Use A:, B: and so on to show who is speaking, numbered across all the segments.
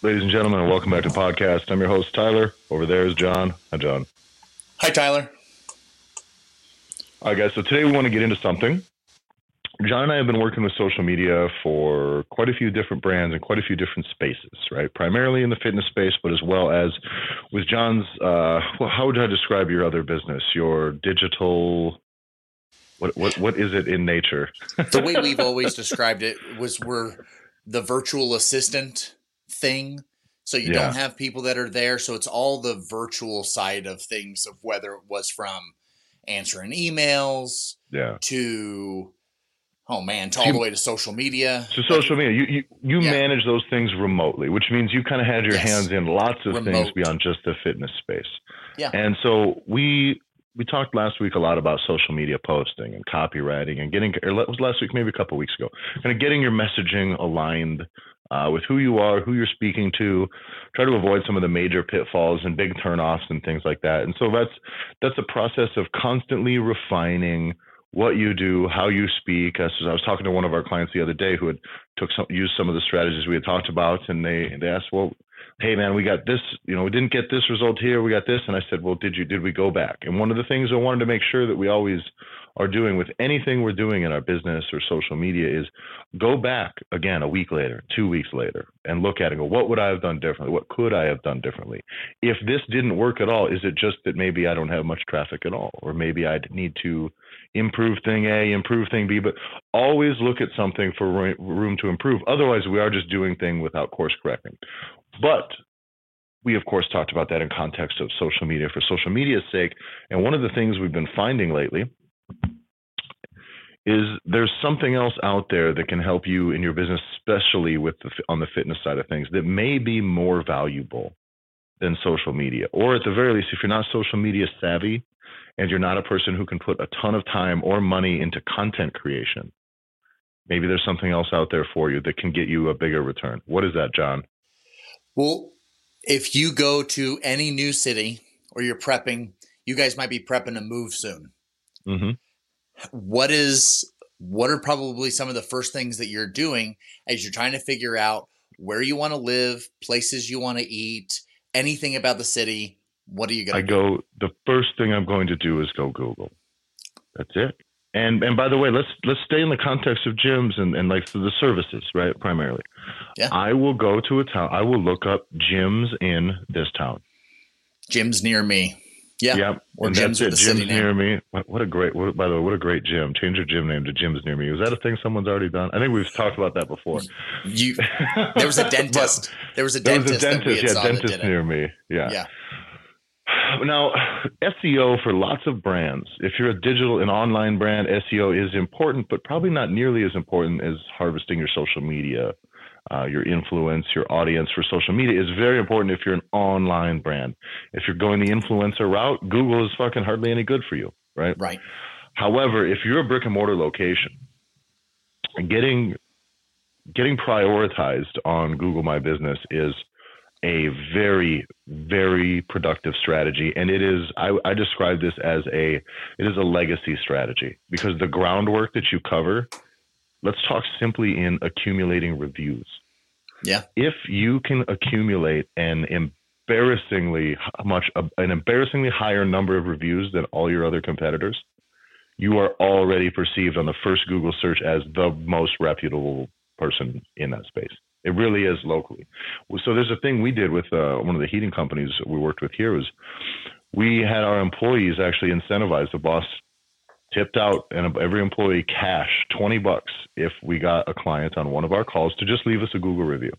A: Ladies and gentlemen, and welcome back to the podcast. I'm your host, Tyler. Over there is John. Hi, John.
B: Hi, Tyler.
A: All right, guys. So today we want to get into something. John and I have been working with social media for quite a few different brands and quite a few different spaces, right? Primarily in the fitness space, but as well as with John's, uh, well, how would I describe your other business? Your digital, what, what, what is it in nature?
B: the way we've always described it was we're the virtual assistant thing. So you
A: Yeah.
B: don't have people that are there. So it's all the virtual side of things of whether it was from answering emails
A: yeah.
B: to, oh man, to all the way to social media.
A: So social media, you you, you
B: Yeah.
A: manage those things remotely, which means you kind of had your
B: Yes.
A: hands in lots of things beyond just the fitness space.
B: Yeah.
A: And so we we talked last week a lot about social media posting and copywriting and getting or it was last week maybe a couple weeks ago kind of getting your messaging aligned uh, with who you are who you're speaking to try to avoid some of the major pitfalls and big turnoffs and things like that. And so that's that's a process of constantly refining what you do how you speak. As i was talking to one of our clients the other day who had took some used some of the strategies we had talked about and they they asked well hey man we got this you know we didn't get this result here we got this. And i said well did you did we go back? And one of the things i wanted to make sure that we always are doing with anything we're doing in our business or social media is go back again a week later two weeks later and look at it and go what would i have done differently? What could i have done differently? If this didn't work at all is it just that maybe i don't have much traffic at all? Or maybe i need to improve thing a improve thing b but always look at something for room to improve. Otherwise we are just doing thing without course correcting. But we, of course, talked about that in context of social media for social media's sake. And one of the things we've been finding lately is there's something else out there that can help you in your business, especially with the, on the fitness side of things, that may be more valuable than social media. Or at the very least, if you're not social media savvy and you're not a person who can put a ton of time or money into content creation, maybe there's something else out there for you that can get you a bigger return. What is that, John?
B: Well, if you go to any new city or you're prepping, you guys might be prepping to move soon.
A: Hmm
B: what is what are probably some of the first things that you're doing as you're trying to figure out where you want to live, places you want to eat, anything about the city? What are you going to I
A: go. The first thing I'm going to do is go Google. That's it. And and by the way, let's let's stay in the context of gyms and and like the services, right? Primarily.
B: Yeah.
A: I will go to a town. I will look up gyms in this town.
B: gyms near me? Yeah.
A: Yep.
B: Or
A: and
B: gyms
A: that's it.
B: with a city
A: Gyms near me. What, a great. What, by the way, what a great gym. Change your gym name to Gyms near me. Was that a thing someone's already done? I think we've talked about that before.
B: You there was a dentist. There was a dentist.
A: There was a dentist. Yeah, dentist near me. Yeah.
B: Yeah.
A: Now, SEO for lots of brands. If you're a digital and online brand, SEO is important, but probably not nearly as important as harvesting your social media, uh, your influence, your audience for social media is very important if you're an online brand. If you're going the influencer route, Google is fucking hardly any good for you, right?
B: Right.
A: However, if you're a brick and mortar location, getting getting prioritized on Google My Business is a very very productive strategy and it is I, I describe this as a it is a legacy strategy because the groundwork that you cover let's talk simply in accumulating reviews.
B: Yeah.
A: if you can accumulate an embarrassingly much an embarrassingly higher number of reviews than all your other competitors you are already perceived on the first google search as the most reputable person in that space. It really is locally. So there's a thing we did with uh, one of the heating companies we worked with here was we had our employees actually incentivize the boss tipped out and every employee cash 20 bucks if we got a client on one of our calls to just leave us a google review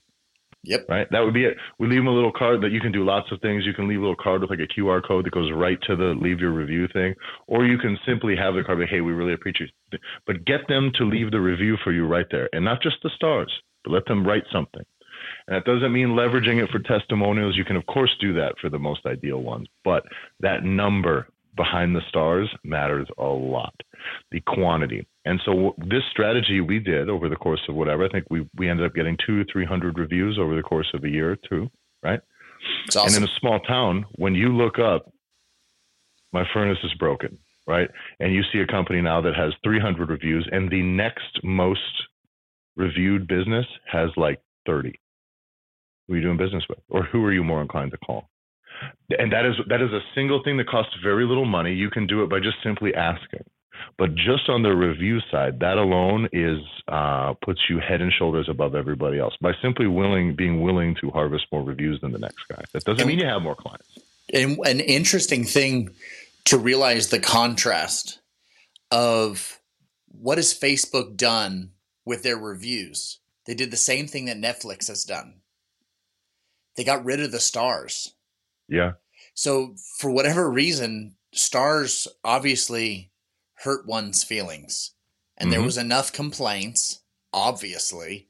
B: Yep.
A: right? That would be it. We leave them a little card that you can do lots of things. You can leave a little card with like a QR code that goes right to the leave your review thing, or you can simply have the card like, hey, we really appreciate it. But get them to leave the review for you right there, and not just the stars, but let them write something. And that doesn't mean leveraging it for testimonials. You can of course do that for the most ideal ones, but that number behind the stars matters a lot. The quantity. And so this strategy we did over the course of whatever, I think we, we ended up getting two, 300 reviews over the course of a year or two, right?
B: It's
A: And in a small town, when you look up, my furnace is broken, right? And you see a company now that has 300 reviews, and the next most reviewed business has like 30. Who are you doing business with? Or who are you more inclined to call? And that is that is a single thing that costs very little money. You can do it by just simply asking. But just on the review side, that alone is uh, puts you head and shoulders above everybody else by simply willing being willing to harvest more reviews than the next guy. That doesn't and, mean you have more clients.
B: And an interesting thing to realize the contrast of what has Facebook done with their reviews. They did the same thing that Netflix has done. They got rid of the stars.
A: Yeah.
B: So for whatever reason, stars obviously hurt one's feelings. And mm-hmm. there was enough complaints, obviously,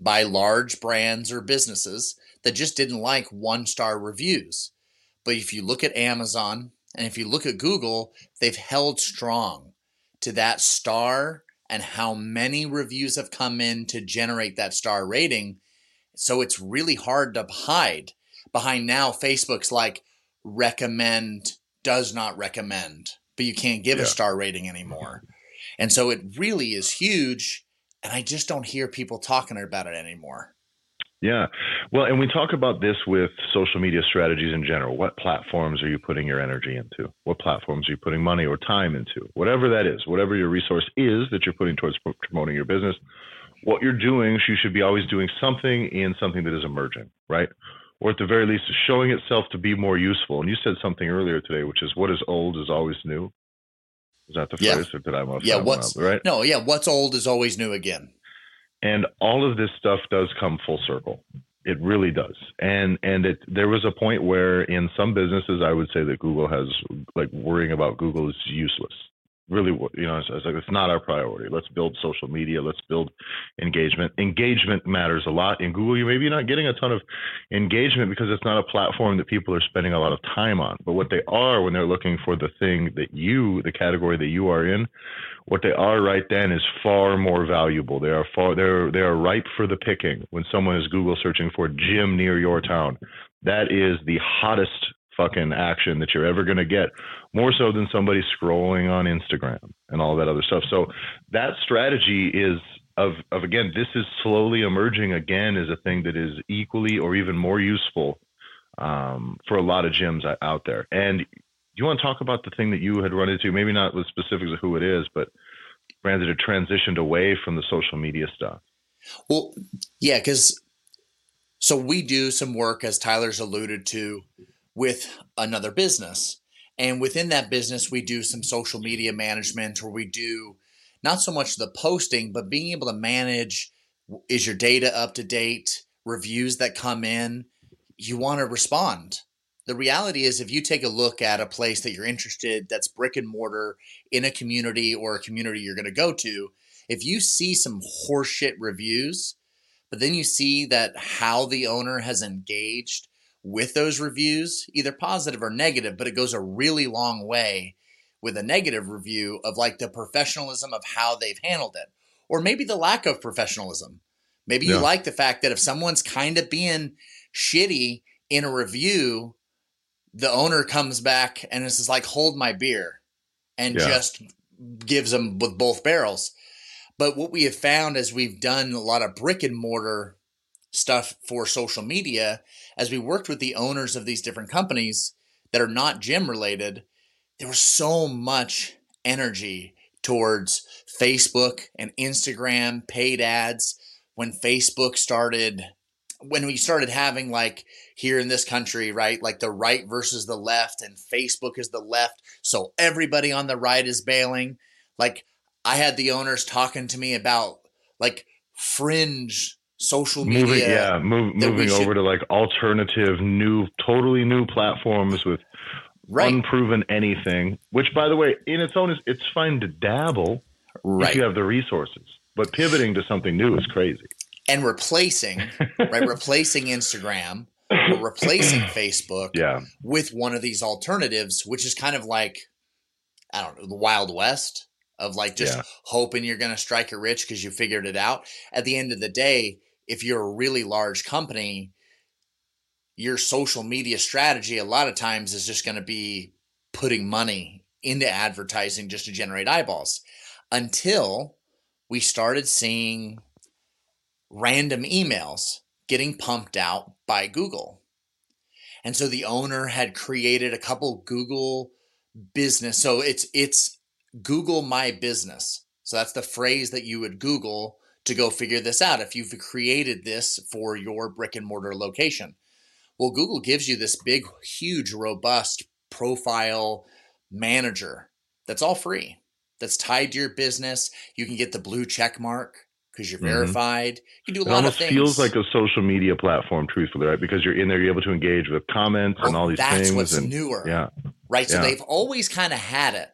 B: by large brands or businesses that just didn't like one star reviews. But if you look at Amazon and if you look at Google, they've held strong to that star and how many reviews have come in to generate that star rating. So it's really hard to hide behind now Facebook's like recommend, does not recommend but you can't give yeah. a star rating anymore. And so it really is huge. And I just don't hear people talking about it anymore.
A: Yeah. Well, and we talk about this with social media strategies in general. What platforms are you putting your energy into? What platforms are you putting money or time into? Whatever that is, whatever your resource is that you're putting towards promoting your business, what you're doing, you should be always doing something in something that is emerging, right? Or at the very least showing itself to be more useful. And you said something earlier today, which is what is old is always new. Is that the phrase, yeah. or did I
B: Yeah, what's up, right? No, yeah, what's old is always new again.
A: And all of this stuff does come full circle. It really does. And and it there was a point where in some businesses I would say that Google has like worrying about Google is useless really you know it's, like it's not our priority. Let's build social media. Let's build engagement. Engagement matters a lot. In google you maybe not getting a ton of engagement because it's not a platform that people are spending a lot of time on. But what they are when they're looking for the thing that you the category that you are in what they are right then is far more valuable. They are far they're they are ripe for the picking. When someone is google searching for gym near your town that is the hottest fucking action that you're ever going to get, more so than somebody scrolling on Instagram and all that other stuff. So that strategy is of of again, this is slowly emerging again as a thing that is equally or even more useful um, for a lot of gyms out there. And do you want to talk about the thing that you had run into? Maybe not with specifics of who it is, but brands that have transitioned away from the social media stuff.
B: Well, yeah, because so we do some work, as Tyler's alluded to, with another business. And within that business, we do some social media management or we do not so much the posting, but being able to manage is your data up to date, reviews that come in, you want to respond. The reality is, if you take a look at a place that you're interested that's brick and mortar in a community or a community you're going to go to, if you see some horseshit reviews, but then you see that how the owner has engaged with those reviews, either positive or negative, but it goes a really long way with a negative review of like the professionalism of how they've handled it, or maybe the lack of professionalism. Maybe yeah. you like the fact that if someone's kind of being shitty in a review, the owner comes back and is like, hold my beer and yeah. just gives them with both barrels. But what we have found as we've done a lot of brick and mortar stuff for social media as we worked with the owners of these different companies that are not gym related there was so much energy towards facebook and instagram paid ads when facebook started when we started having like here in this country right like the right versus the left and facebook is the left so everybody on the right is bailing. Like i had the owners talking to me about like fringe social media.
A: Moving, yeah, move, moving should, over to like alternative, new, totally new platforms with right. unproven anything. Which, by the way, in its own, is it's fine to dabble right. if you have the resources. But pivoting to something new is crazy.
B: And replacing, right, replacing Instagram or replacing Facebook
A: yeah.
B: with one of these alternatives, which is kind of like, I don't know, the Wild West of like just yeah. hoping you're going to strike it rich because you figured it out. At the end of the day, if you're a really large company, your social media strategy a lot of times is just going to be putting money into advertising just to generate eyeballs until we started seeing random emails getting pumped out by Google. And so the owner had created a couple Google business. So it's it's Google my business. So that's the phrase that you would Google to go figure this out if you've created this for your brick and mortar location. Well, Google gives you this big, huge, robust profile manager that's all free, that's tied to your business. You can get the blue check mark because you're mm-hmm. verified. You can do a
A: it
B: lot of things.
A: It feels like a social media platform, truthfully, right? Because you're in there, you're able to engage with comments well, and all these
B: that's
A: things.
B: That's what's
A: and,
B: newer.
A: Yeah.
B: Right. So
A: yeah.
B: they've always kind of had it.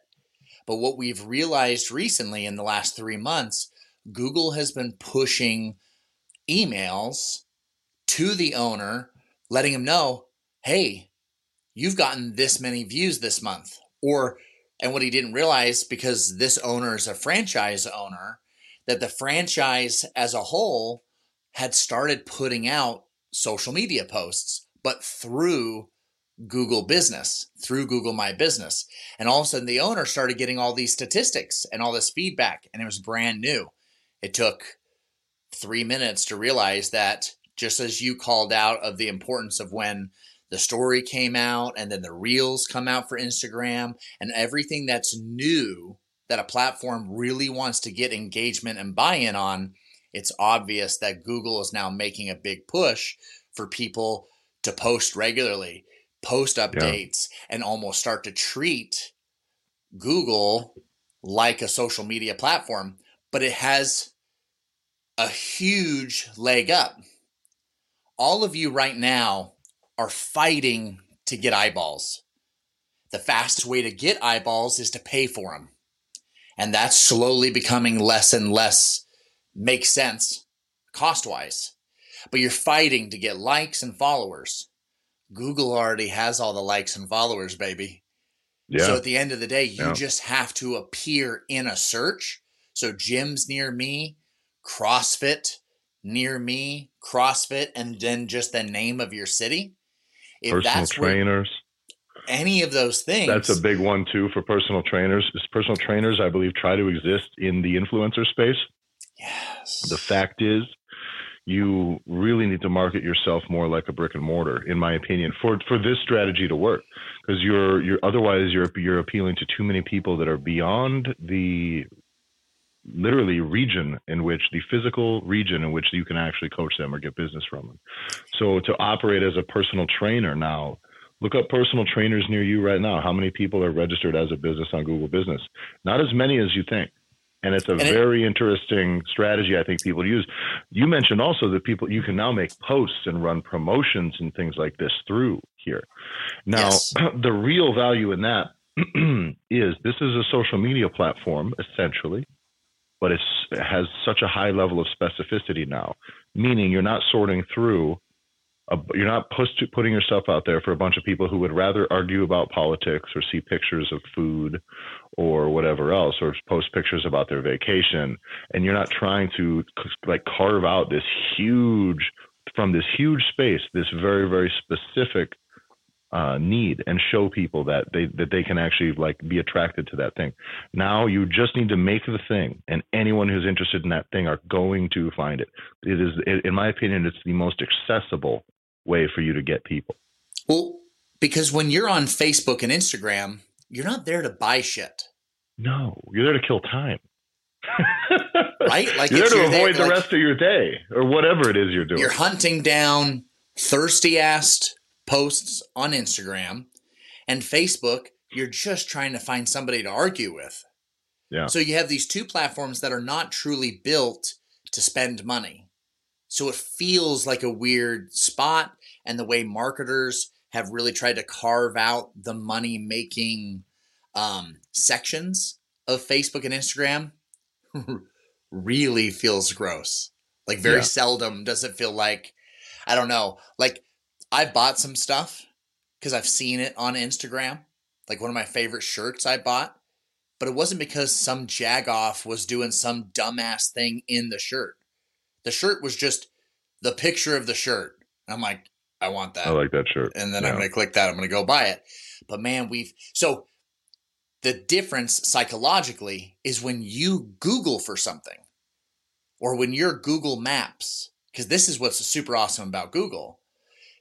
B: But what we've realized recently in the last three months, Google has been pushing emails to the owner, letting him know, hey, you've gotten this many views this month. Or, and what he didn't realize, because this owner is a franchise owner, that the franchise as a whole had started putting out social media posts, but through Google Business, through Google My Business. And all of a sudden, the owner started getting all these statistics and all this feedback, and it was brand new. It took three minutes to realize that just as you called out of the importance of when the story came out and then the reels come out for Instagram and everything that's new that a platform really wants to get engagement and buy in on, it's obvious that Google is now making a big push for people to post regularly, post updates, yeah. and almost start to treat Google like a social media platform. But it has a huge leg up. All of you right now are fighting to get eyeballs. The fastest way to get eyeballs is to pay for them. And that's slowly becoming less and less makes sense cost wise. But you're fighting to get likes and followers. Google already has all the likes and followers, baby. Yeah. So at the end of the day, you yeah. just have to appear in a search. So gyms near me, CrossFit near me, CrossFit, and then just the name of your city.
A: If Personal trainers
B: any of those things.
A: That's a big one too for personal trainers. Personal trainers, I believe, try to exist in the influencer space.
B: Yes.
A: The fact is, you really need to market yourself more like a brick and mortar, in my opinion, for for this strategy to work. Because you're you're otherwise you're you're appealing to too many people that are beyond the literally region in which the physical region in which you can actually coach them or get business from them. So to operate as a personal trainer now Look up personal trainers near you right now. How many people are registered as a business on Google Business? Not as many as you think. And it's a and very it, interesting strategy I think people use. You mentioned also that people you can now make posts and run promotions and things like this through here. Now, yes. the real value in that is this is a social media platform essentially, but it has such a high level of specificity now, meaning you're not sorting through a, you're not post, putting yourself out there for a bunch of people who would rather argue about politics or see pictures of food or whatever else or post pictures about their vacation and you're not trying to like carve out this huge from this huge space this very very specific uh, need and show people that they that they can actually like be attracted to that thing. Now you just need to make the thing, and anyone who's interested in that thing are going to find it. It is, in my opinion, it's the most accessible way for you to get people.
B: Well, because when you're on Facebook and Instagram, you're not there to buy shit.
A: No, you're there to kill time.
B: right?
A: Like you're there to avoid there, the like, rest of your day or whatever it is you're doing.
B: You're hunting down thirsty ass posts on Instagram and Facebook. You're just trying to find somebody to argue with.
A: Yeah.
B: So you have these two platforms that are not truly built to spend money. So it feels like a weird spot. And the way marketers have really tried to carve out the money making um, sections of Facebook and Instagram really feels gross. Like, very yeah. seldom does it feel like, I don't know, like I bought some stuff because I've seen it on Instagram. Like one of my favorite shirts I bought, but it wasn't because some jagoff was doing some dumbass thing in the shirt. The shirt was just the picture of the shirt. I'm like, I want that.
A: I like that shirt.
B: And then yeah. I'm going to click that. I'm going to go buy it. But man, we've so the difference psychologically is when you Google for something or when you're Google Maps. because this is what's super awesome about Google.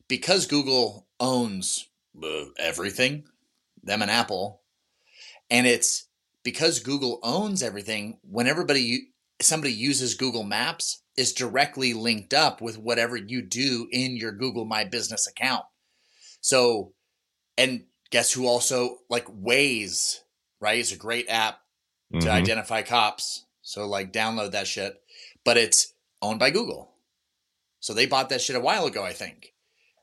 B: Because Google owns uh, everything, them and Apple, and it's because Google owns everything. When everybody somebody uses Google Maps, is directly linked up with whatever you do in your Google My Business account. So, and guess who also like Waze, right? Is a great app mm-hmm. to identify cops. So like download that shit, but it's owned by Google. So they bought that shit a while ago, I think.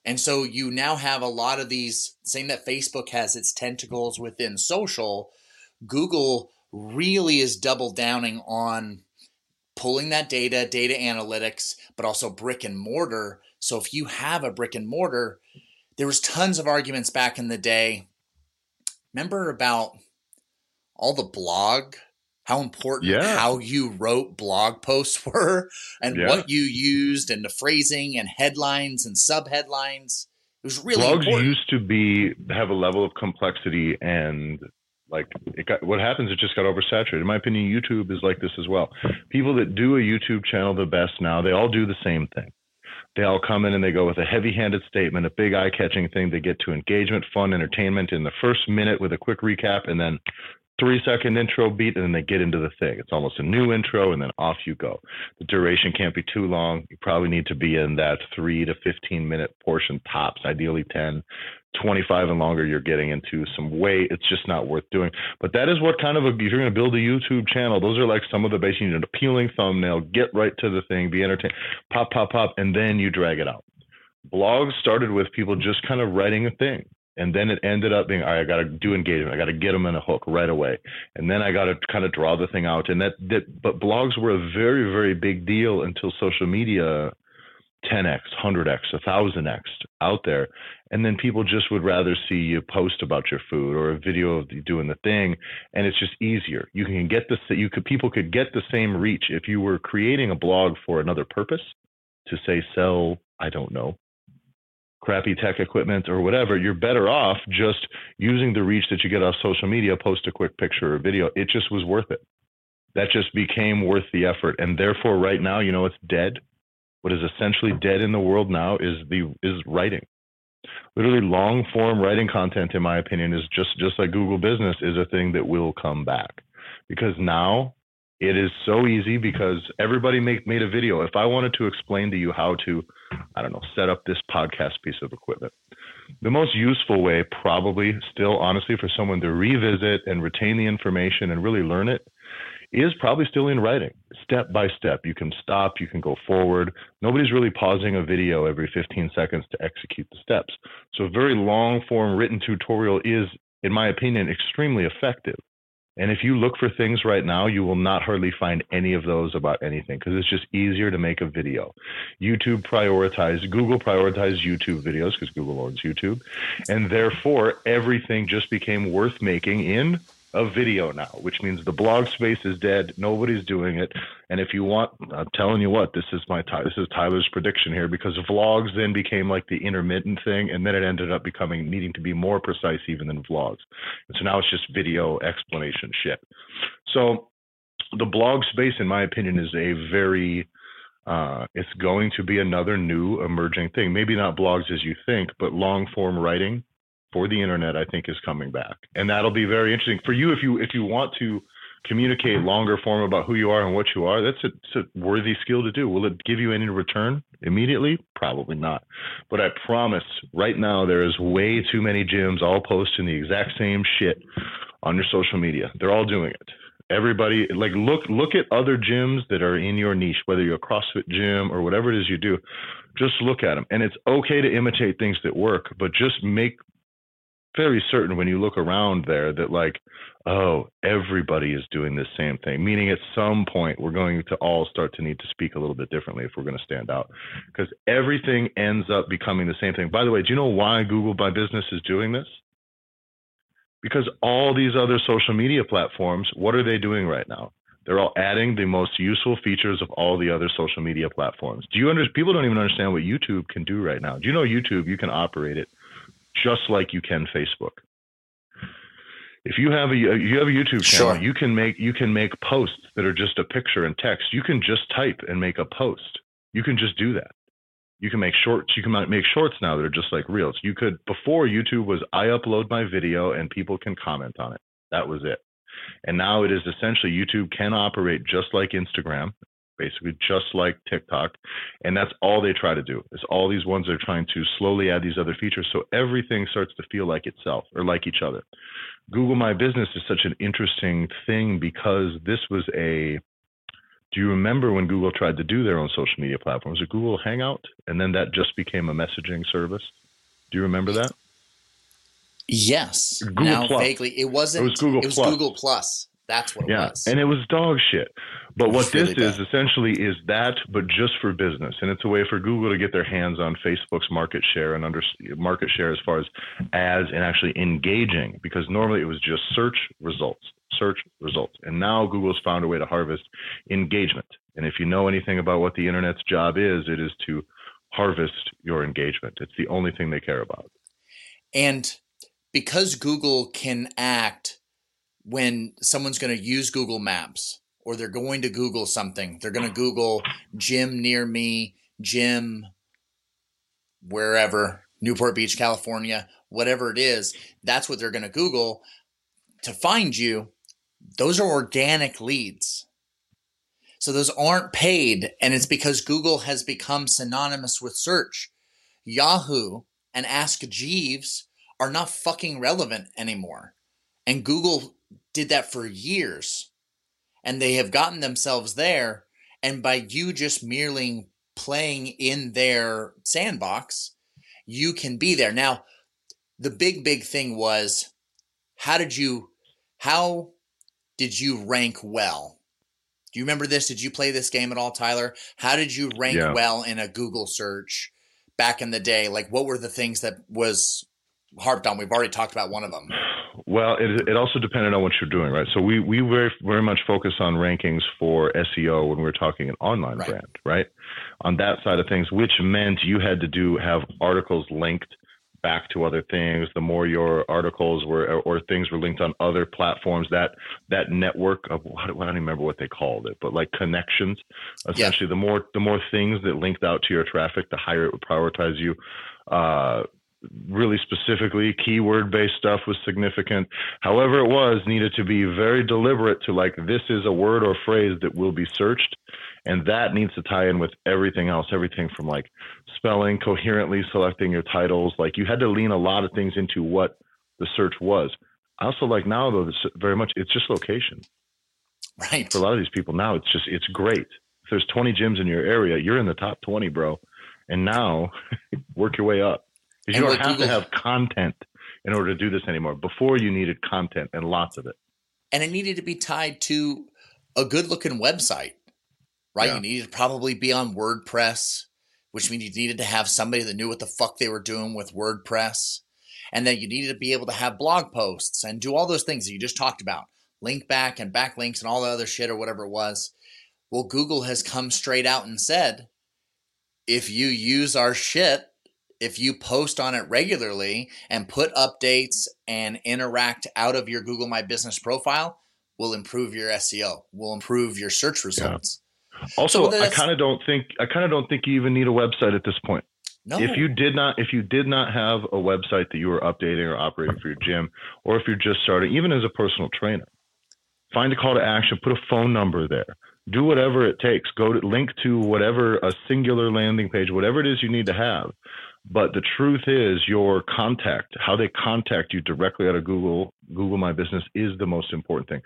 B: And so you now have a lot of these, saying that Facebook has its tentacles within social, Google really is double downing on pulling that data, data analytics, but also brick and mortar. So if you have a brick and mortar, there was tons of arguments back in the day. Remember about all the blog, how important yeah. how you wrote blog posts were and yeah. what you used and the phrasing and headlines and subheadlines. It was really
A: blogs
B: important.
A: used to be have a level of complexity and like it got what happens it just got oversaturated in my opinion youtube is like this as well people that do a youtube channel the best now they all do the same thing they all come in and they go with a heavy-handed statement a big eye-catching thing they get to engagement fun entertainment in the first minute with a quick recap and then three second intro beat and then they get into the thing. It's almost a new intro and then off you go. The duration can't be too long. You probably need to be in that three to 15 minute portion tops, ideally 10. 25 and longer, you're getting into some way it's just not worth doing. But that is what kind of a, if you're going to build a YouTube channel, those are like some of the basic, you need an appealing thumbnail, get right to the thing, be entertained, pop, pop, pop, and then you drag it out. Blogs started with people just kind of writing a thing and then it ended up being I got to do engagement. I got to get them in a hook right away, and then I got to kind of draw the thing out. And that that but blogs were a very very big deal until social media 10x, 100x, 1000x out there. And then people just would rather see you post about your food or a video of you doing the thing. And it's just easier. You can get the, you could, people could get the same reach if you were creating a blog for another purpose to say, sell, I don't know, crappy tech equipment or whatever, you're better off just using the reach that you get off social media, post a quick picture or video. It just was worth it. That just became worth the effort. And therefore, right now, you know, it's dead. What is essentially dead in the world now is the is writing. Literally, long form writing content, in my opinion, is just just like Google Business is a thing that will come back because now it is so easy because everybody make, made a video. If I wanted to explain to you how to, I don't know, set up this podcast piece of equipment, the most useful way, probably still honestly, for someone to revisit and retain the information and really learn it is probably still in writing, step by step. You can stop, you can go forward. Nobody's really pausing a video every 15 seconds to execute the steps. So, a very long form written tutorial is, in my opinion, extremely effective. And if you look for things right now, you will not hardly find any of those about anything because it's just easier to make a video. YouTube prioritized, Google prioritized YouTube videos because Google owns YouTube. And therefore, everything just became worth making in of video now, which means the blog space is dead. Nobody's doing it. And if you want, I'm telling you what, this is my this is Tyler's prediction here because vlogs then became like the intermittent thing, and then it ended up becoming needing to be more precise even than vlogs. And so now it's just video explanation shit. So the blog space, in my opinion, is a very uh, it's going to be another new emerging thing. Maybe not blogs as you think, but long form writing for the internet, I think, is coming back, and that'll be very interesting for you if you if you want to communicate longer form about who you are and what you are. That's a, it's a worthy skill to do. Will it give you any return immediately? Probably not. But I promise, right now there is way too many gyms all posting the exact same shit on your social media. They're all doing it everybody like look look at other gyms that are in your niche whether you're a crossfit gym or whatever it is you do just look at them and it's okay to imitate things that work but just make very certain when you look around there that like oh everybody is doing the same thing meaning at some point we're going to all start to need to speak a little bit differently if we're going to stand out because everything ends up becoming the same thing. By the way do you know why google my business is doing this? Because all these other social media platforms what are they doing right now? They're all adding the most useful features of all the other social media platforms. Do you understand people don't even understand what youtube can do right now. Do you know youtube you can operate it just like you can Facebook. If you have a you have a YouTube channel, sure. you can make you can make posts that are just a picture and text. You can just type and make a post. You can just do that. You can make shorts. You can make shorts now that are just like reels. You could before YouTube was I upload my video and people can comment on it. That was it. And now it is essentially YouTube can operate just like Instagram, basically just like TikTok. And that's all they try to do is all these ones are trying to slowly add these other features. So everything starts to feel like itself or like each other. Google My Business is such an interesting thing because this was a do you remember when Google tried to do their own social media platforms? Was it Google Hangout? And then that just became a messaging service. Do you remember that?
B: Yes. Google now Plus. vaguely, it wasn't. It was Google. It was Plus. Google Plus. That's what yeah, was.
A: And it was dog shit. But what this really is essentially is that, but just for business, and it's a way for Google to get their hands on Facebook's market share and under market share as far as ads and actually engaging. Because normally it was just search results, search results, and now Google's found a way to harvest engagement. And if you know anything about what the internet's job is, it is to harvest your engagement. It's the only thing they care about.
B: And because Google can act when someone's going to use Google Maps or they're going to Google something, they're going to Google gym near me, gym wherever, Newport Beach, California, whatever it is, that's what they're going to Google to find you. Those are organic leads. So those aren't paid, and it's because Google has become synonymous with search. Yahoo and Ask Jeeves are not fucking relevant anymore. And Google did that for years. And they have gotten themselves there. And by you just merely playing in their sandbox, you can be there. Now, the big, big thing was how did you, how did you rank well? Do you remember this? Did you play this game at all, Tyler? How did you rank yeah. well in a Google search back in the day? Like, what were the things that was harped on. We've already talked about one of them.
A: Well, it, it also depended on what you're doing, right? So we we very very much focus on rankings for SEO when we're talking an online right. brand, right? On that side of things, which meant you had to do have articles linked back to other things. The more your articles were or, things were linked on other platforms, that that network of I don't remember what they called it, but like connections. Essentially, yeah. the more the more things that linked out to your traffic, the higher it would prioritize you. Uh, really specifically keyword based stuff was significant. However it was needed to be very deliberate to like this is a word or phrase that will be searched and that needs to tie in with everything else everything from like spelling coherently selecting your titles. Like you had to lean a lot of things into what the search was. I also like now though this very much it's just location.
B: Right.
A: For a lot of these people now it's just it's great. If there's 20 gyms in your area you're in the top 20 bro. And now work your way up you don't have Google, to have content in order to do this anymore. Before you needed content and lots of it.
B: And it needed to be tied to a good looking website, right? Yeah. You needed to probably be on WordPress, which means you needed to have somebody that knew what the fuck they were doing with WordPress. And then you needed to be able to have blog posts and do all those things that you just talked about link back and backlinks and all the other shit or whatever it was. Well, Google has come straight out and said if you use our shit, if you post on it regularly and put updates and interact out of your Google My Business profile, will improve your SEO, will improve your search results.
A: Yeah. Also, so I kind of don't think I kind of don't think you even need a website at this point. No. If you did not if you did not have a website that you were updating or operating for your gym or if you're just starting even as a personal trainer, find a call to action, put a phone number there. Do whatever it takes. Go to link to whatever a singular landing page, whatever it is you need to have but the truth is, your contact, how they contact you directly out of Google, Google My Business is the most important thing.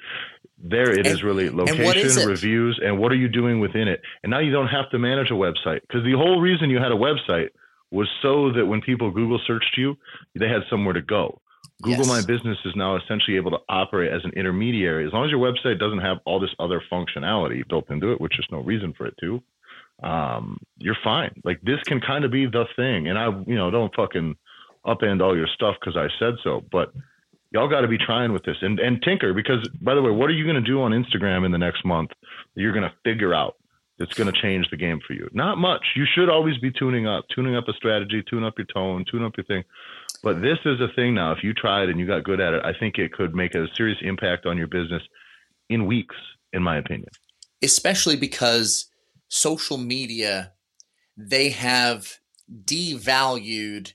A: There it and, is really location, reviews, and what are you doing within it. And now you don't have to manage a website because the whole reason you had a website was so that when people Google searched you, they had somewhere to go. Google yes. My Business is now essentially able to operate as an intermediary. As long as your website doesn't have all this other functionality built into it, which is no reason for it to, um, you're fine. Like this can kind of be the thing. And I, you know, don't fucking upend all your stuff because I said so, but y'all got to be trying with this and, and tinker because by the way, what are you going to do on Instagram in the next month you're going to figure out that's going to change the game for you? Not much. You should always be tuning up, tuning up a strategy, tune up your tone, tune up your thing. But this is a thing now. If you tried and you got good at it, I think it could make a serious impact on your business in weeks, in my opinion.
B: Especially because social media they have devalued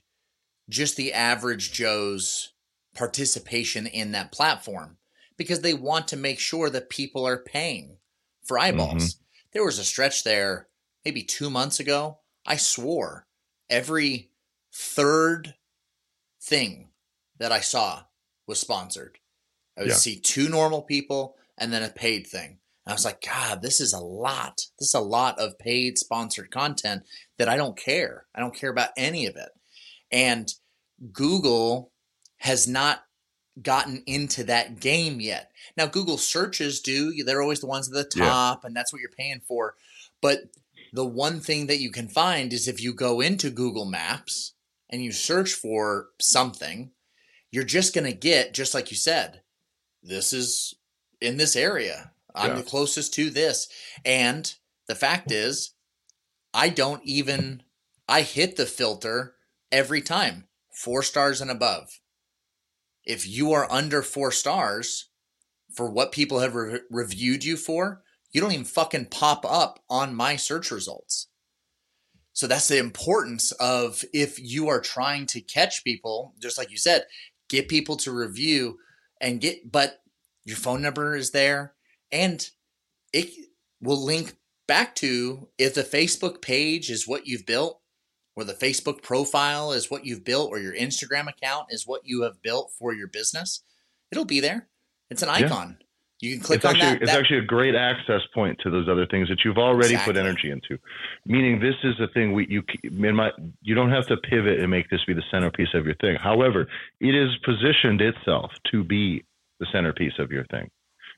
B: just the average Joe's participation in that platform because they want to make sure that people are paying for eyeballs. Mm-hmm. There was a stretch there maybe two months ago. I swore every third thing that I saw was sponsored. I would yeah. see two normal people and then a paid thing. I was like, God, this is a lot. This is a lot of paid sponsored content that I don't care. I don't care about any of it. And Google has not gotten into that game yet. Now, Google searches do, they're always the ones at the top, yeah. and that's what you're paying for. But the one thing that you can find is if you go into Google Maps and you search for something, you're just going to get, just like you said, this is in this area. I'm yeah. the closest to this. And the fact is, I don't even, I hit the filter every time four stars and above. If you are under four stars for what people have re- reviewed you for, you don't even fucking pop up on my search results. So that's the importance of if you are trying to catch people, just like you said, get people to review and get, but your phone number is there and it will link back to if the Facebook page is what you've built or the Facebook profile is what you've built or your Instagram account is what you have built for your business, it'll be there. It's an icon. Yeah. You can click
A: it's
B: on
A: actually,
B: that.
A: It's that. actually a great access point to those other things that you've already exactly. put energy into. Meaning, this is the thing we you in my you don't have to pivot and make this be the centerpiece of your thing. However, it is positioned itself to be the centerpiece of your thing.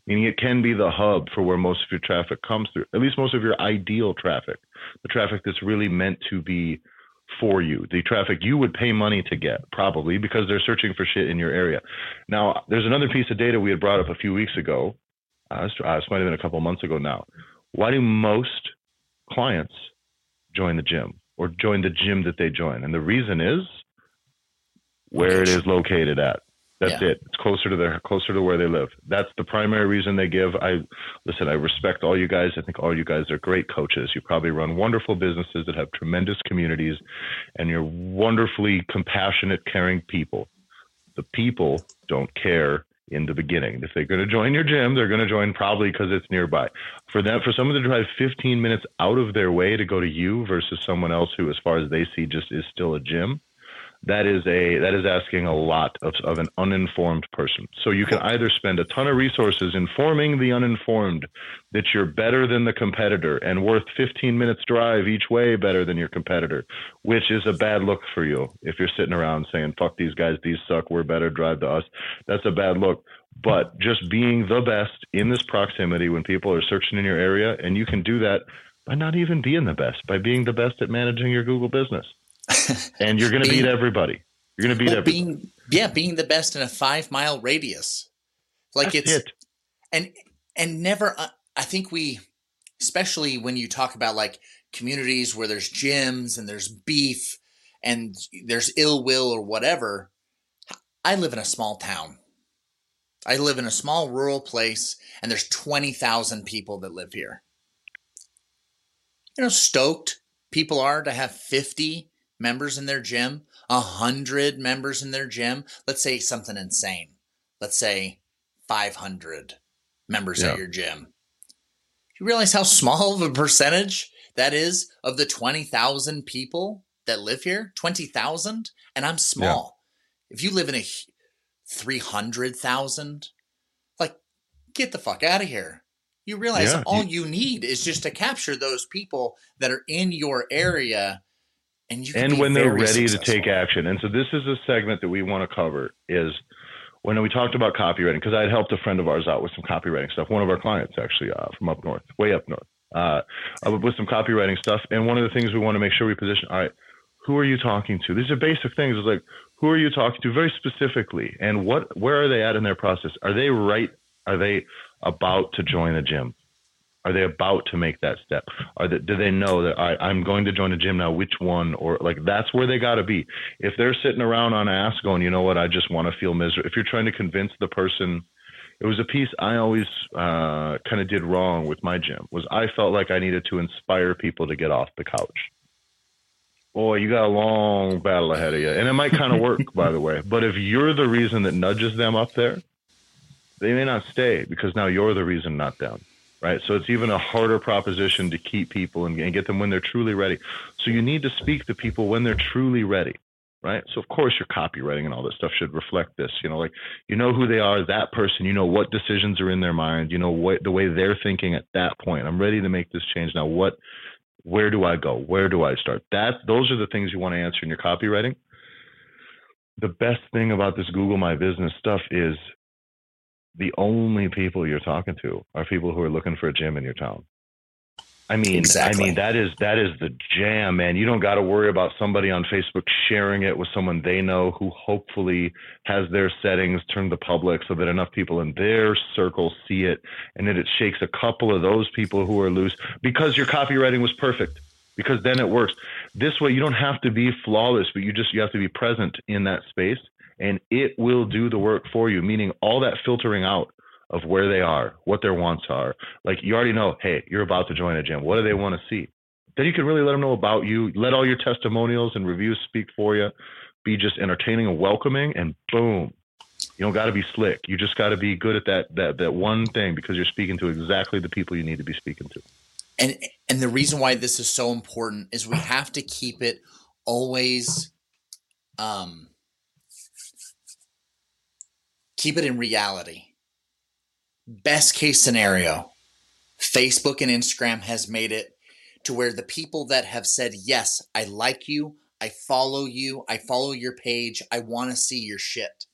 A: Meaning, it can be the hub for where most of your traffic comes through. At least most of your ideal traffic, the traffic that's really meant to be for you, the traffic you would pay money to get, probably because they're searching for shit in your area. Now, there's another piece of data we had brought up a few weeks ago. Uh, this, uh, this might have been a couple months ago now. Why do most clients join the gym or join the gym that they join? And the reason is where it is located at. That's yeah. it. It's closer to their closer to where they live. That's the primary reason they give. I listen. I respect all you guys. I think all you guys are great coaches. You probably run wonderful businesses that have tremendous communities, and you're wonderfully compassionate, caring people. The people don't care in the beginning. If they're going to join your gym, they're going to join probably because it's nearby. For them, for someone to drive 15 minutes out of their way to go to you versus someone else who, as far as they see, just is still a gym that is a that is asking a lot of, of an uninformed person. So you can either spend a ton of resources informing the uninformed that you're better than the competitor and worth 15 minutes drive each way better than your competitor which is a bad look for you if you're sitting around saying fuck these guys these suck we're better drive to us. That's a bad look. But just being the best in this proximity when people are searching in your area and you can do that by not even being the best by being the best at managing your google business and you're going to beat everybody. You're going to beat well, everybody.
B: Being, yeah, being the best in a five mile radius, like That's it's it. and and never. Uh, I think we, especially when you talk about like communities where there's gyms and there's beef and there's ill will or whatever. I live in a small town. I live in a small rural place, and there's twenty thousand people that live here. You know, stoked people are to have fifty members in their gym, a hundred members in their gym, let's say something insane. Let's say 500 members yeah. at your gym. You realize how small of a percentage that is of the 20,000 people that live here? 20,000? And I'm small. Yeah. If you live in a 300,000, like, get the fuck out of here. You realize yeah. all you need is just to capture those people that are in your area and,
A: and when they're ready successful. to take action. And so this is a segment that we want to cover is when we talked about copywriting, because I had helped a friend of ours out with some copywriting stuff, one of our clients actually uh, from up north, way up north, uh, with some copywriting stuff. And one of the things we want to make sure we position, all right, who are you talking to? These are basic things. It's like, who are you talking to very specifically? And what, where are they at in their process? Are they right? Are they about to join a gym? Are they about to make that step? Are they, do they know that I, I'm going to join a gym now? Which one? Or like that's where they got to be. If they're sitting around on ass going, you know what? I just want to feel miserable. If you're trying to convince the person, it was a piece I always uh, kind of did wrong with my gym. Was I felt like I needed to inspire people to get off the couch. boy, you got a long battle ahead of you. And it might kind of work, by the way. But if you're the reason that nudges them up there, they may not stay because now you're the reason, not them. Right. So it's even a harder proposition to keep people and, and get them when they're truly ready. So you need to speak to people when they're truly ready right? So of course your copywriting and all this stuff should reflect this. You know, like you know who they are, that person. You know what decisions are in their mind. You know what the way they're thinking at that point. I'm ready to make this change now. What, where do I go? Where do I start? That those are the things you want to answer in your copywriting. The best thing about this Google My Business stuff is the only people you're talking to are people who are looking for a gym in your town. I mean, exactly. I mean that is that is the jam, man. You don't got to worry about somebody on Facebook sharing it with someone they know who hopefully has their settings turned to public so that enough people in their circle see it, and then it shakes a couple of those people who are loose because your copywriting was perfect. Because then it works. This way, you don't have to be flawless, but you just you have to be present in that space, and it will do the work for you. Meaning, all that filtering out of where they are, what their wants are. Like you already know, hey, you're about to join a gym. What do they want to see? Then you can really let them know about you. Let all your testimonials and reviews speak for you. Be just entertaining and welcoming, and boom, you don't got to be slick. You just got to be good at that that that one thing because you're speaking to exactly the people you need to be speaking to.
B: And and the reason why this is so important is we have to keep it always um keep it in reality best case scenario, Facebook and Instagram has made it to where the people that have said, Yes, I like you, I follow you, I follow your page, I want to see your shit.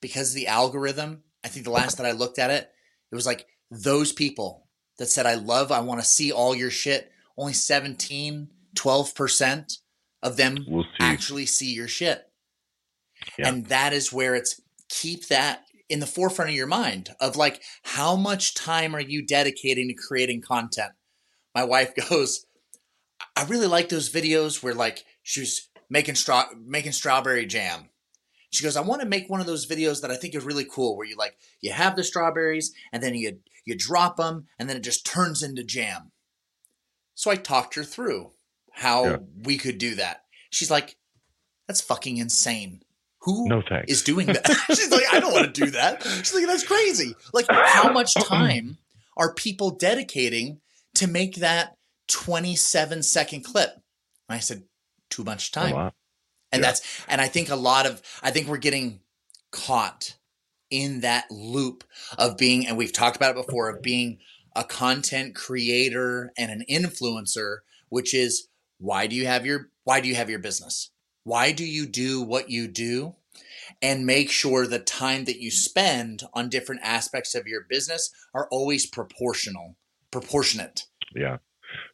B: Because the algorithm, I think the last that I looked at it, it was like those people that said, I love, I want to see all your shit, only 17, 12% of them we'll see. actually see your shit. Yeah. And that is where it's keep that in the forefront of your mind of like how much time are you dedicating to creating content? My wife goes i really like those videos where like she was making straw making strawberry jam. She goes i want to make one of those videos that i think is really cool where you like you have the strawberries and then you you drop them and then it just turns into jam. So i talked her through how yeah. we could do that. She's like that's fucking insane who
A: no thanks.
B: is doing that? She's like, I don't want to do that. She's like, that's crazy. Like, how much time are people dedicating to make that 27 second clip? And I said, too much time. And yeah. that's, and I think a lot of, I think we're getting caught in that loop of being, and we've talked about it before, of being a content creator and an influencer, which is why do you have your, why do you have your business? Why do you do what you do? And make sure the time that you spend on different aspects of your business are always proportional, proportionate.
A: Yeah.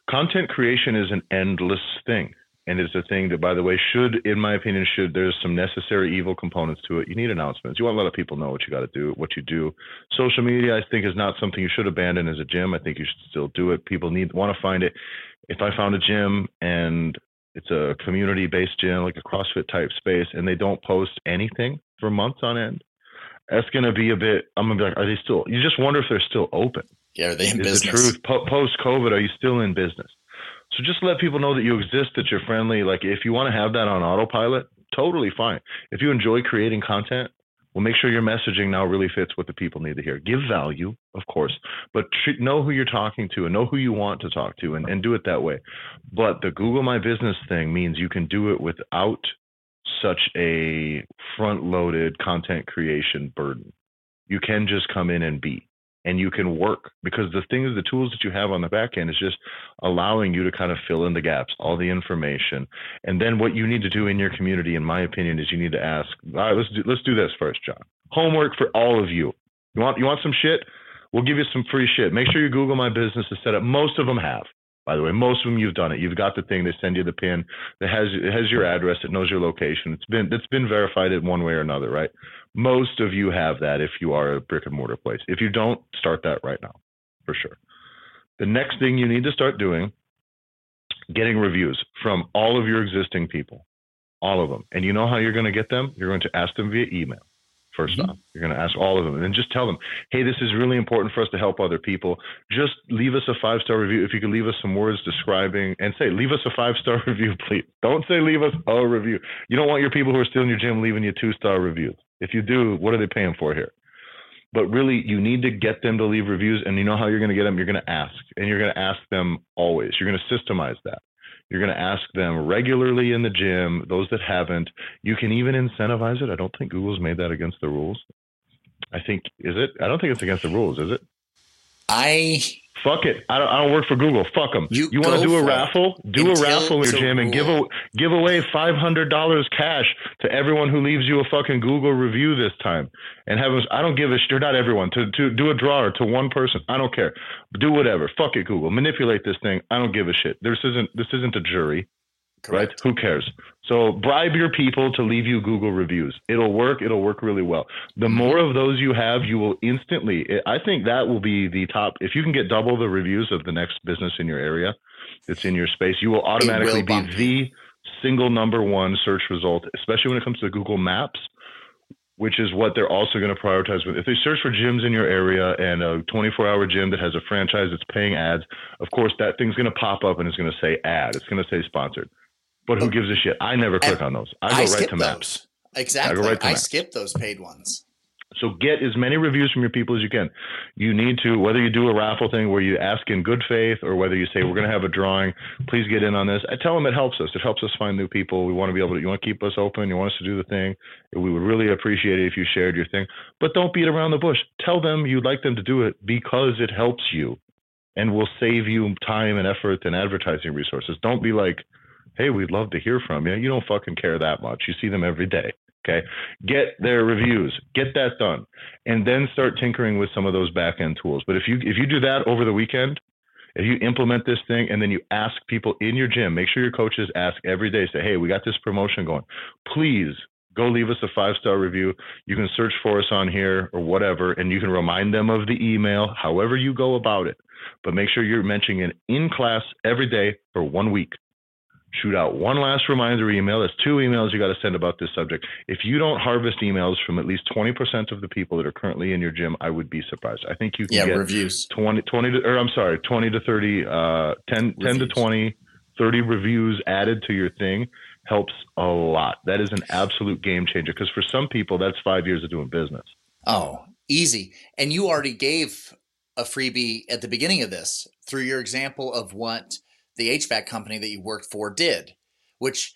A: Content creation is an endless thing. And it's a thing that, by the way, should, in my opinion, should there's some necessary evil components to it. You need announcements. You want to let people know what you got to do, what you do. Social media, I think, is not something you should abandon as a gym. I think you should still do it. People need want to find it. If I found a gym and it's a community based gym, like a CrossFit type space, and they don't post anything for months on end. That's going to be a bit. I'm gonna be like, are they still? You just wonder if they're still open.
B: Yeah, are they in
A: Is
B: business?
A: The truth. Po- Post COVID, are you still in business? So just let people know that you exist, that you're friendly. Like if you want to have that on autopilot, totally fine. If you enjoy creating content, well, make sure your messaging now really fits what the people need to hear. Give value, of course, but know who you're talking to and know who you want to talk to and, and do it that way. But the Google My Business thing means you can do it without such a front loaded content creation burden. You can just come in and be and you can work because the thing is the tools that you have on the back end is just allowing you to kind of fill in the gaps all the information. And then what you need to do in your community in my opinion is you need to ask all right let's do let's do this first john. Homework for all of you. You want you want some shit? We'll give you some free shit. Make sure you google my business is set up. Most of them have by the way most of them you've done it you've got the thing they send you the pin that has it has your address it knows your location it's been it's been verified in one way or another right most of you have that if you are a brick and mortar place. If you don't, start that right now, for sure. The next thing you need to start doing, getting reviews from all of your existing people, all of them. And you know how you're going to get them? You're going to ask them via email. 1st mm-hmm. off. You're going to ask all of them and then just tell them, hey, this is really important for us to help other people. Just leave us a five star review. If you could leave us some words describing and say, leave us a five star review, please. Don't say leave us a review. You don't want your people who are still in your gym leaving you two star reviews. If you do, what are they paying for here? But really, you need to get them to leave reviews. And you know how you're going to get them? You're going to ask. And you're going to ask them always. You're going to systemize that. You're going to ask them regularly in the gym, those that haven't. You can even incentivize it. I don't think Google's made that against the rules. I think, is it? I don't think it's against the rules, is it?
B: I
A: Fuck it. I don't, I don't work for Google. Fuck them. You, you want to do a raffle? Do a raffle in your gym and give a, give away five hundred dollars cash to everyone who leaves you a fucking Google review this time. And have us. I don't give a shit. Not everyone. To to do a draw or to one person. I don't care. Do whatever. Fuck it, Google. Manipulate this thing. I don't give a shit. This isn't this isn't a jury. Correct. Right? Who cares? So bribe your people to leave you Google reviews. It'll work. It'll work really well. The mm-hmm. more of those you have, you will instantly. I think that will be the top. If you can get double the reviews of the next business in your area, that's in your space, you will automatically will be the single number one search result, especially when it comes to Google Maps, which is what they're also going to prioritize with. If they search for gyms in your area and a 24 hour gym that has a franchise that's paying ads, of course, that thing's going to pop up and it's going to say ad. It's going to say sponsored. But who gives a shit? I never click on those. I go I right to maps.
B: Exactly. I, go right to I maps. skip those paid ones.
A: So get as many reviews from your people as you can. You need to, whether you do a raffle thing where you ask in good faith or whether you say, we're going to have a drawing, please get in on this. I tell them it helps us. It helps us find new people. We want to be able to, you want to keep us open. You want us to do the thing. We would really appreciate it if you shared your thing, but don't beat around the bush. Tell them you'd like them to do it because it helps you and will save you time and effort and advertising resources. Don't be like, hey, we'd love to hear from you. You don't fucking care that much. You see them every day. Okay. Get their reviews, get that done, and then start tinkering with some of those back end tools. But if you if you do that over the weekend, if you implement this thing and then you ask people in your gym, make sure your coaches ask every day, say, hey, we got this promotion going. Please go leave us a five star review. You can search for us on here or whatever, and you can remind them of the email, however you go about it. But make sure you're mentioning it in class every day for one week shoot out one last reminder email. That's two emails you got to send about this subject. If you don't harvest emails from at least 20% of the people that are currently in your gym, I would be surprised. I think you can
B: yeah,
A: get
B: reviews
A: 20, 20 to, or I'm sorry, 20 to 30, uh, 10, 10 to 20, 30 reviews added to your thing helps a lot. That is an absolute game changer because for some people, that's five years of doing business.
B: Oh, easy. And you already gave a freebie at the beginning of this through your example of what – the HVAC company that you worked for did, which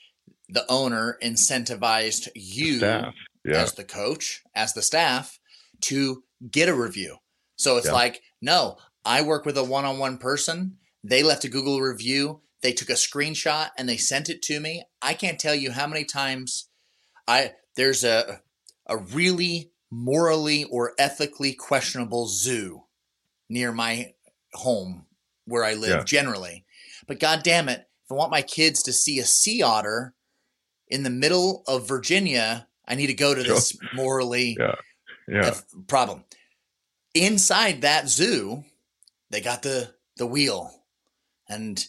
B: the owner incentivized you yeah. as the coach, as the staff to get a review. So it's yeah. like, no, I work with a one on one person. They left a Google review. They took a screenshot and they sent it to me. I can't tell you how many times I there's a a really morally or ethically questionable zoo near my home where I live yeah. generally. But god damn it, if I want my kids to see a sea otter in the middle of Virginia, I need to go to this morally
A: yeah. Yeah.
B: problem. Inside that zoo, they got the the wheel. And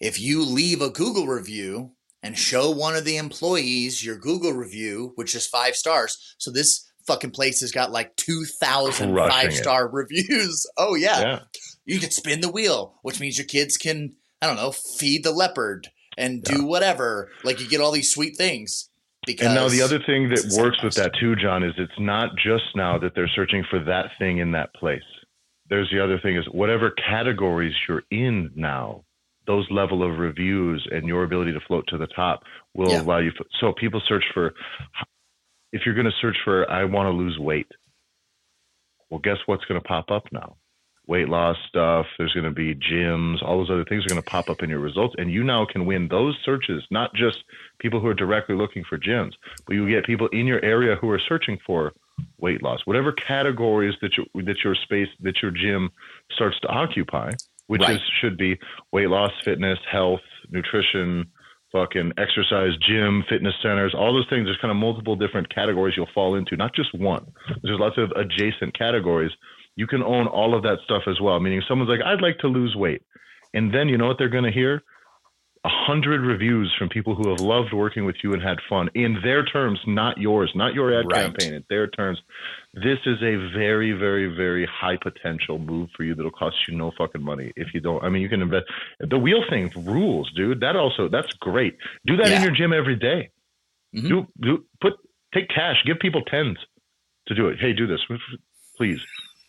B: if you leave a Google review and show one of the employees your Google review, which is five stars, so this fucking place has got like 2,000 five star reviews. Oh, yeah. yeah. You can spin the wheel, which means your kids can I don't know, feed the leopard and do yeah. whatever. Like you get all these sweet things.
A: Because and now the other thing that works with that too, John, is it's not just now that they're searching for that thing in that place. There's the other thing is whatever categories you're in now, those level of reviews and your ability to float to the top will yeah. allow you. So people search for, if you're going to search for, I want to lose weight. Well, guess what's going to pop up now? Weight loss stuff. There's going to be gyms. All those other things are going to pop up in your results. And you now can win those searches, not just people who are directly looking for gyms, but you get people in your area who are searching for weight loss, whatever categories that your, that your space, that your gym starts to occupy, which right. is, should be weight loss, fitness, health, nutrition, fucking exercise, gym, fitness centers, all those things. There's kind of multiple different categories you'll fall into, not just one. There's lots of adjacent categories you can own all of that stuff as well. Meaning someone's like, I'd like to lose weight. And then you know what they're going to hear? a hundred reviews from people who have loved working with you and had fun in their terms, not yours, not your ad
B: Right.
A: campaign, in their terms. This is a very, very, very high potential move for you that'll cost you no fucking money if you don't. I mean, you can invest. The wheel thing rules, dude. That also that's great. Do that in your gym every day.
B: Mhm.
A: Do do put take cash. Give people tens to do it. Hey, do this, please,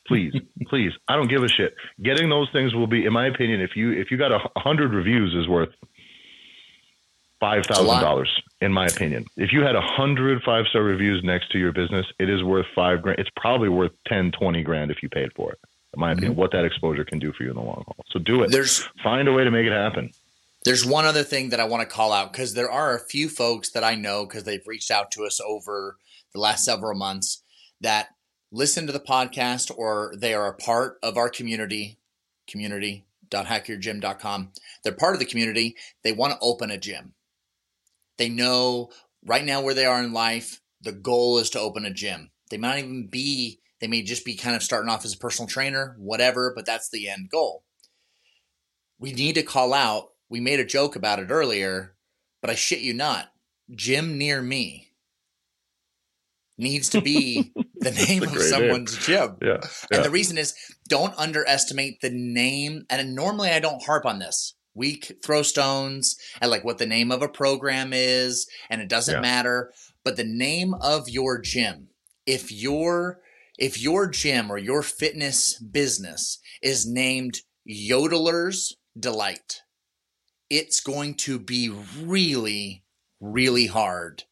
A: please, please. I don't give a shit. Getting those things will be, in my opinion, if you if you got a hundred reviews, is worth five thousand dollars. In my opinion, if you had a hundred five star reviews next to your business, it is worth five grand. It's probably worth 10, 20 grand if you paid for it. In my opinion, mm-hmm. what that exposure can do for you in the long haul. So do it.
B: There's
A: Find a way to make it happen.
B: There's one other thing that I want to call out because there are a few folks that I know because they've reached out to us over the last several months that listen to the podcast or they are a part of our community, community.hackyourgym.com. They're part of the community. They want to open a gym. They know right now where they are in life, the goal is to open a gym. They might even be, they may just be kind of starting off as a personal trainer, whatever, but that's the end goal. We need to call out we made a joke about it earlier, but I shit you not. Gym near me needs to be the name of
A: great name.
B: someone's gym.
A: Yeah.
B: And the reason is don't underestimate the name. And normally I don't harp on this. We throw stones at like what the name of a program is, and it doesn't
A: Yeah.
B: matter. But the name of your gym, if your if your gym or your fitness business is named Yodeler's Delight, it's going to be really, really hard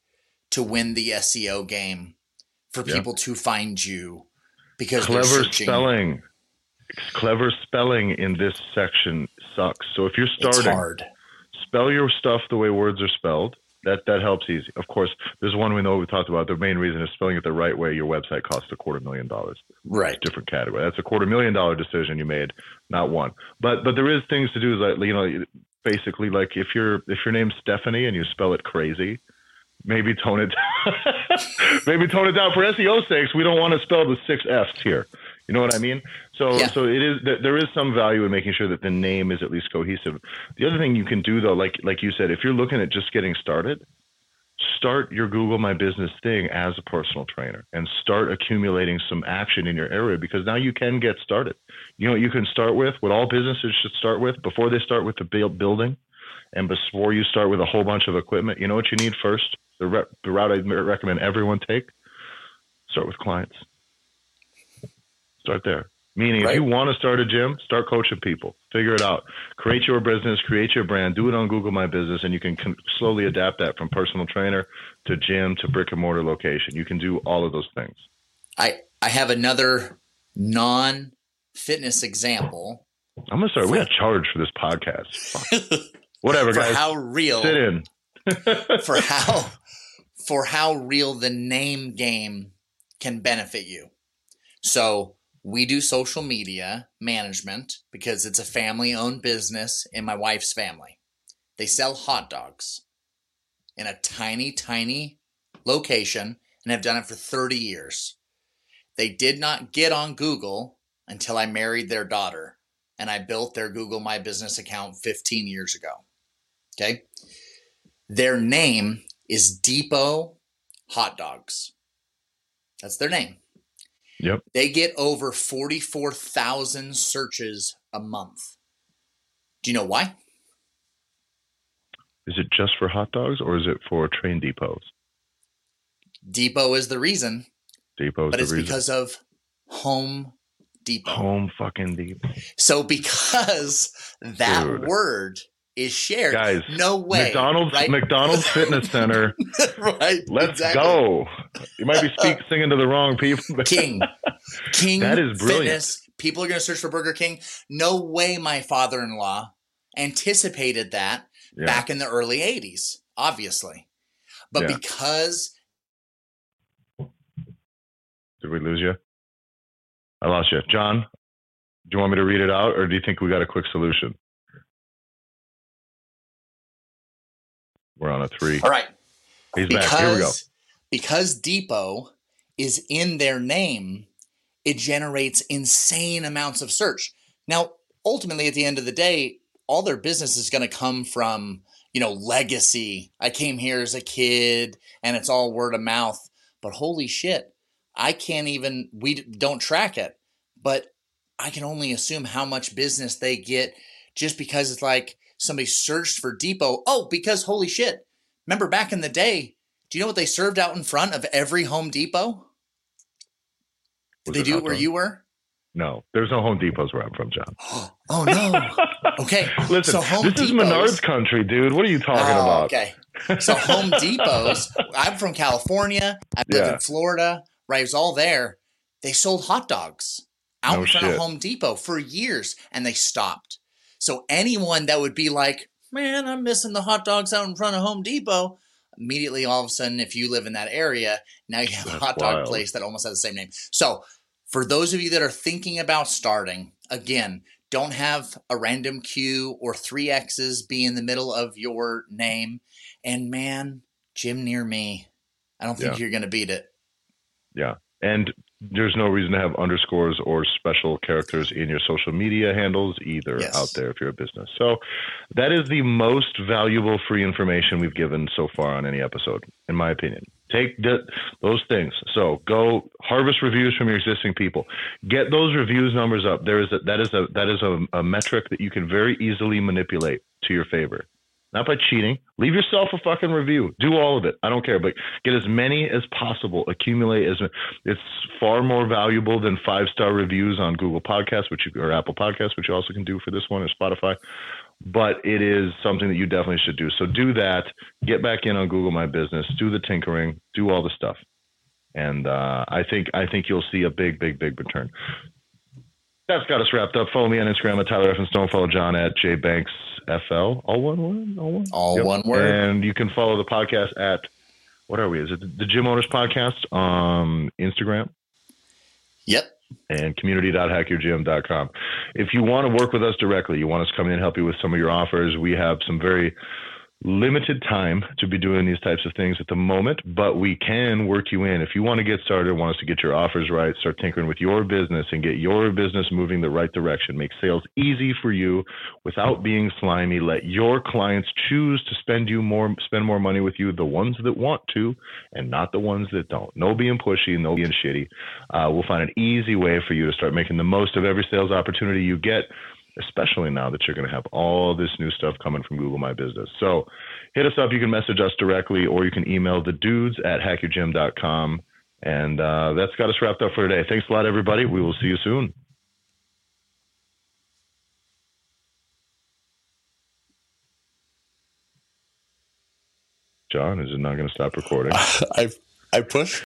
B: to win the SEO game for
A: Yeah.
B: people to find you because
A: clever spelling. Clever spelling in this section sucks. So if you're starting
B: hard.
A: spell your stuff the way words are spelled. That that helps easy. Of course there's one we know we talked about. The main reason is spelling it the right way your website costs a quarter million dollars.
B: Right.
A: different category. That's a quarter million dollar decision you made not one. But but there is things to do like you know basically like if you're if your name's stephanie and you spell it crazy maybe tone it maybe tone it down. For seo sakes we don't want to spell the six f's here. You know what i mean? So
B: Yeah.
A: so it is th- there is some value in making sure that the name is at least cohesive. The other thing you can do though like like you said if you're looking at just getting started start your google my business thing as a personal trainer and start accumulating some action in your area because now you can get started. You know what you can start with what all businesses should start with before they start with the build building and before you start with a whole bunch of equipment you know what you need first? The, re- the route i recommend everyone take? Start with clients. Start there. Meaning
B: Right.
A: if you want to start a gym start coaching people. Figure it out. Create your business create your brand. Do it on google my business and you can con- slowly adapt that from personal trainer to gym to brick and mortar location. You can do all of those things.
B: I I have another non fitness example.
A: I'm gonna start we got charged for this podcast. whatever
B: for
A: guys
B: how real
A: sit in
B: for how for how real the name game can benefit you. So we do social media management because it's a family owned business in my wife's family. They sell hot dogs in a tiny, tiny location and have done it for 30 years. They did not get on Google until I married their daughter and I built their Google My Business account 15 years ago. Okay. Their name is Depot Hot Dogs. That's their name.
A: Yep.
B: They get over 44,000 searches a month. Do you know why?
A: is it just for hot dogs or is it for train depots
B: Depot is the reason,
A: depots
B: but
A: the
B: it's
A: reason.
B: because of Home Depot.
A: home fucking deep
B: So because that
A: Dude.
B: word is shared,
A: Guys,
B: no way.
A: mcdonald's
B: right?
A: mcdonald's fitness center
B: right.
A: let's
B: exactly.
A: go you might be speak, singing to the wrong people
B: King. King
A: That is brilliant.
B: Fitness. People are going to search for Burger King. No way my father in law anticipated that
A: Yeah.
B: back in the early 80s, obviously. But
A: Yeah.
B: because
A: Did we lose you? I lost you. John, do you want me to read it out or do you think we got a quick solution? We're on a three.
B: all right,
A: He's back. Here we go.
B: because because Depot is in their name, it generates insane amounts of search. Now, ultimately at the end of the day, all their business is going to come from you know, legacy. I came here as a kid and it's all word of mouth. But holy shit, I can't even, we don't track it, but I can only assume how much business they get just because it's like somebody searched for Depot. Oh, because holy shit. Remember back in the day, do you know what they served out in front of every Home Depot? Did
A: Was
B: they do it where you were?
A: No, there's no Home Depots where I'm from, John.
B: Oh no. Okay.
A: Listen,
B: so Home
A: this is
B: Depot's-
A: Menards country, dude. What are you talking
B: Oh,
A: about?
B: Okay. So Home Depots, I'm from California. I live
A: Yeah.
B: in Florida. Right, it was all there. They sold hot dogs out
A: No
B: in front
A: shit.
B: of Home Depot for years, and they stopped. So anyone that would be like, "Man, I'm missing the hot dogs out in front of Home Depot," immediately, all of a sudden, if you live in that area, now you have a
A: That's
B: hot dog
A: wild.
B: place that almost has the same name. So, for those of you that are thinking about starting, again, don't have a random Q or three X's be in the middle of your name. And man, Gym near me, I don't think
A: Yeah.
B: you're going to beat it. Yeah.
A: And there's no reason to have underscores or special characters in your social media handles either
B: Yes.
A: out there if you're a business. So that is the most valuable free information we've given so far on any episode, in my opinion. Take th- those things. So go harvest reviews from your existing people. Get those reviews numbers up. There is a, that is a that is a, a metric that you can very easily manipulate to your favor. Not by cheating. Leave yourself a fucking review. Do all of it. I don't care, but get as many as possible. Accumulate as it's far more valuable than five star reviews on Google Podcasts, which you, or Apple Podcasts, which you also can do for this one or Spotify. But it is something that you definitely should do. So do that. Get back in on Google My Business. Do the tinkering. Do all the stuff, and uh, I think I think you'll see a big, big, big return. That's got us wrapped up. Follow me on Instagram at Tyler Effin Stone. Follow John at JBanksFL. All one word? All one?
B: All
A: Yep.
B: one word.
A: And you can follow the podcast at what are we? Is it the Gym Owners Podcast on Instagram
B: Yep.
A: and community.hackyourgym.com. If you want to work with us directly, you want us to come in and help you with some of your offers, we have some very limited time to be doing these types of things at the moment, but we can work you in. If you want to get started, want us to get your offers right, start tinkering with your business and get your business moving the right direction, make sales easy for you without being slimy. Let your clients choose to spend you more spend more money with you, the ones that want to and not the ones that don't. No being pushy, no being shitty. Uh, we'll find an easy way for you to start making the most of every sales opportunity you get especially now that you're going to have all this new stuff coming from Google My Business. So hit us up. You can message us directly or you can email the dudes at hackyourgym.com. And uh, that's got us wrapped up for today. Thanks a lot, everybody. We will see you soon. John, is it not going to stop recording?
B: I I pushed